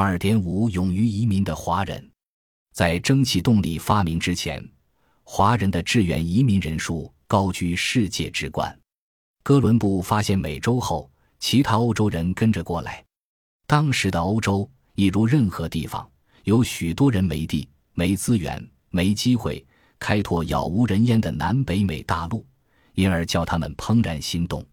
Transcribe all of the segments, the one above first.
二点五，勇于移民的华人，在蒸汽动力发明之前，华人的志愿移民人数高居世界之冠。哥伦布发现美洲后，其他欧洲人跟着过来。当时的欧洲，一如任何地方，有许多人没地、没资源、没机会开拓杳无人烟的南北美大陆，因而叫他们怦然心动。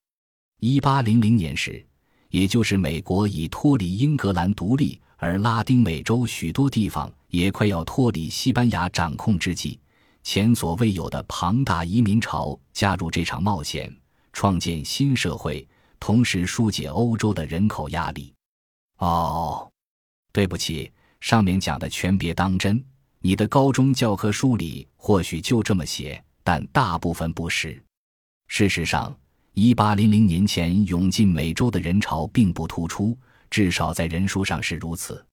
一八零零年时，也就是美国已脱离英格兰独立，而拉丁美洲许多地方也快要脱离西班牙掌控之际，前所未有的庞大移民潮加入这场冒险，创建新社会，同时疏解欧洲的人口压力。哦，对不起，上面讲的全别当真。你的高中教科书里或许就这么写，但大部分不是。事实上，一八零零年前涌进美洲的人潮并不突出，至少在人数上是如此。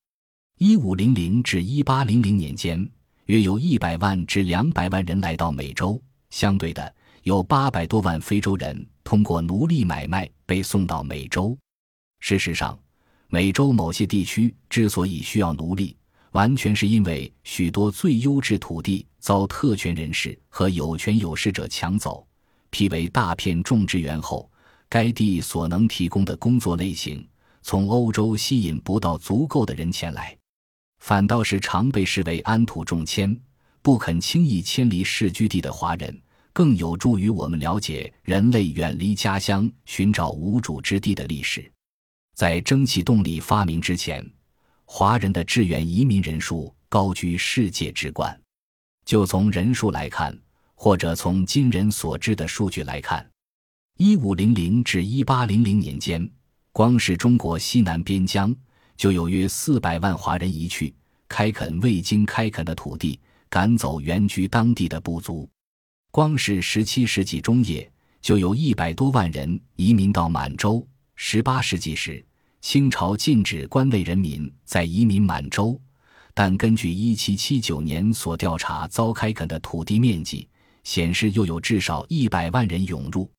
一五零零至一八零零年间，约有一百万至两百万人来到美洲，相对的，有八百多万非洲人通过奴隶买卖被送到美洲。事实上。美洲某些地区之所以需要奴隶，完全是因为许多最优质土地遭特权人士和有权有势者抢走，辟为大片种植园后，该地所能提供的工作类型，从欧洲吸引不到足够的人前来，反倒是常被视为安土重迁、不肯轻易迁离世居地的华人，更有助于我们了解人类远离家乡寻找无主之地的历史。在蒸汽动力发明之前，华人的志愿移民人数高居世界之冠。就从人数来看，或者从今人所知的数据来看，一五零零至一八零零年间，光是中国西南边疆就有约四百万华人移去，开垦未经开垦的土地，赶走原居当地的部族。光是十七世纪中叶，就有一百多万人移民到满洲。十八世纪时，清朝禁止关内人民在移民满洲，但根据一七七九年所调查遭开垦的土地面积显示，又有至少一百万人涌入。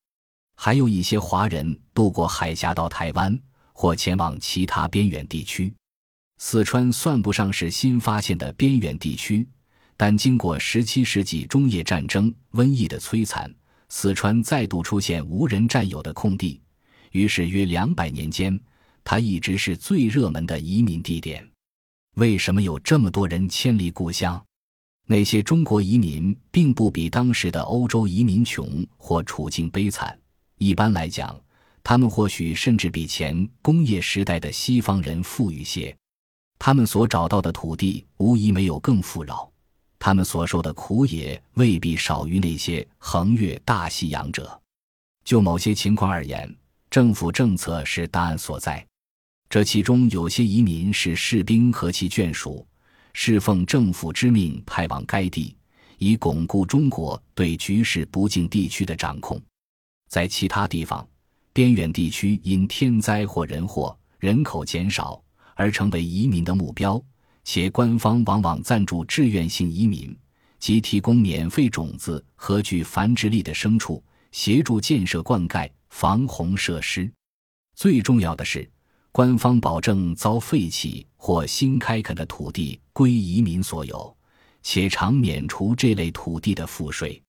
还有一些华人渡过海峡到台湾，或前往其他边远地区。四川算不上是新发现的边远地区，但经过十七世纪中叶战争、瘟疫的摧残，四川再度出现无人占有的空地。于是，约两百年间，它一直是最热门的移民地点。为什么有这么多人迁离故乡？那些中国移民并不比当时的欧洲移民穷或处境悲惨。一般来讲，他们或许甚至比前工业时代的西方人富裕些。他们所找到的土地无疑没有更富饶，他们所受的苦也未必少于那些横越大西洋者。就某些情况而言，政府政策是答案所在，这其中有些移民是士兵和其眷属，侍奉政府之命派往该地，以巩固中国对局势不敬地区的掌控。在其他地方，边远地区因天灾或人祸，人口减少而成为移民的目标，且官方往往赞助志愿性移民，即提供免费种子和具繁殖力的牲畜，协助建设灌溉。防洪设施，最重要的是，官方保证遭废弃或新开垦的土地归移民所有，且常免除这类土地的赋税。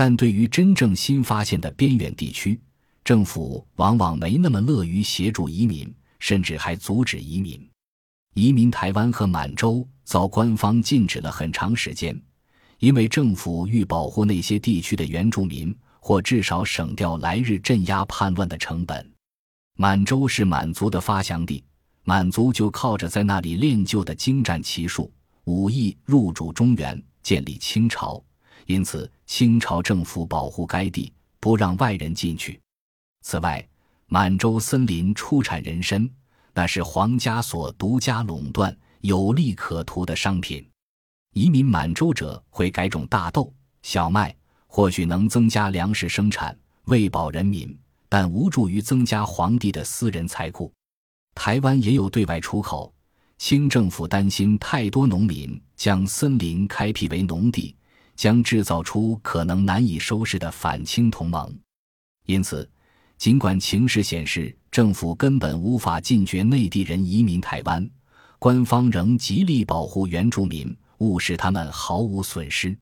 但对于真正新发现的边远地区，政府往往没那么乐于协助移民，甚至还阻止移民。移民台湾和满洲遭官方禁止了很长时间，因为政府欲保护那些地区的原住民。或至少省掉来日镇压叛乱的成本。满洲是满族的发祥地，满族就靠着在那里练就的精湛骑术、武艺入主中原，建立清朝。因此，清朝政府保护该地，不让外人进去。此外，满洲森林出产人参，那是皇家所独家垄断、有利可图的商品。移民满洲者会改种大豆、小麦。或许能增加粮食生产，喂饱人民，但无助于增加皇帝的私人财库。台湾也有对外出口，清政府担心太多农民将森林开辟为农地，将制造出可能难以收拾的反清同盟。因此，尽管情势显示政府根本无法禁绝内地人移民台湾，官方仍极力保护原住民，务使他们毫无损失。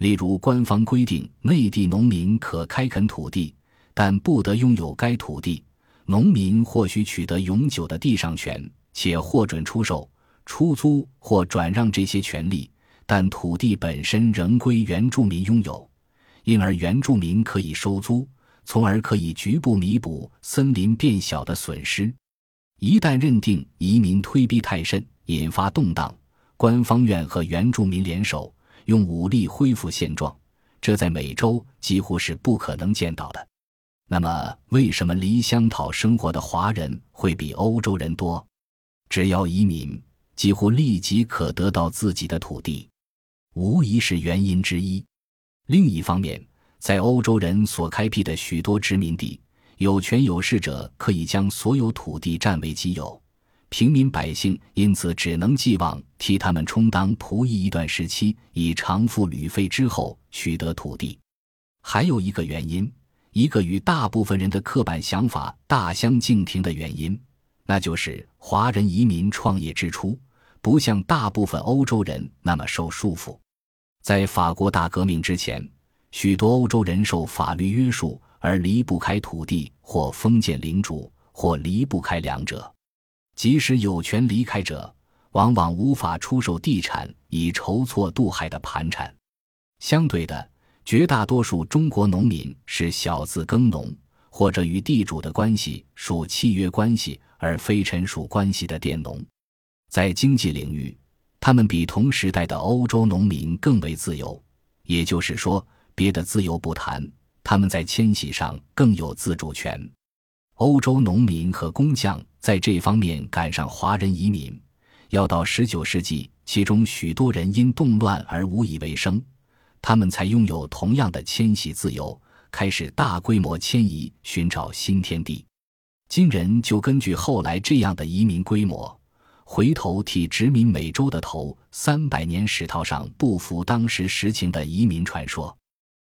例如，官方规定内地农民可开垦土地，但不得拥有该土地；农民或许取得永久的地上权，且获准出售、出租或转让这些权利，但土地本身仍归原住民拥有，因而原住民可以收租，从而可以局部弥补森林变小的损失。一旦认定移民推逼太甚，引发动荡，官方愿和原住民联手。用武力恢复现状，这在美洲几乎是不可能见到的。那么，为什么离乡讨生活的华人会比欧洲人多？只要移民，几乎立即可得到自己的土地，无疑是原因之一。另一方面，在欧洲人所开辟的许多殖民地，有权有势者可以将所有土地占为己有。平民百姓因此只能寄望替他们充当仆役一段时期，以偿付旅费之后取得土地。还有一个原因，一个与大部分人的刻板想法大相径庭的原因，那就是华人移民创业之初，不像大部分欧洲人那么受束缚。在法国大革命之前，许多欧洲人受法律约束而离不开土地，或封建领主，或离不开两者。即使有权离开者，往往无法出售地产以筹措渡海的盘缠。相对的，绝大多数中国农民是小字耕农，或者与地主的关系属契约关系而非臣属关系的佃农。在经济领域，他们比同时代的欧洲农民更为自由。也就是说，别的自由不谈，他们在迁徙上更有自主权。欧洲农民和工匠在这方面赶上华人移民，要到十九世纪，其中许多人因动乱而无以为生，他们才拥有同样的迁徙自由，开始大规模迁移，寻找新天地。今人就根据后来这样的移民规模，回头替殖民美洲的头三百年史套上不符当时实情的移民传说。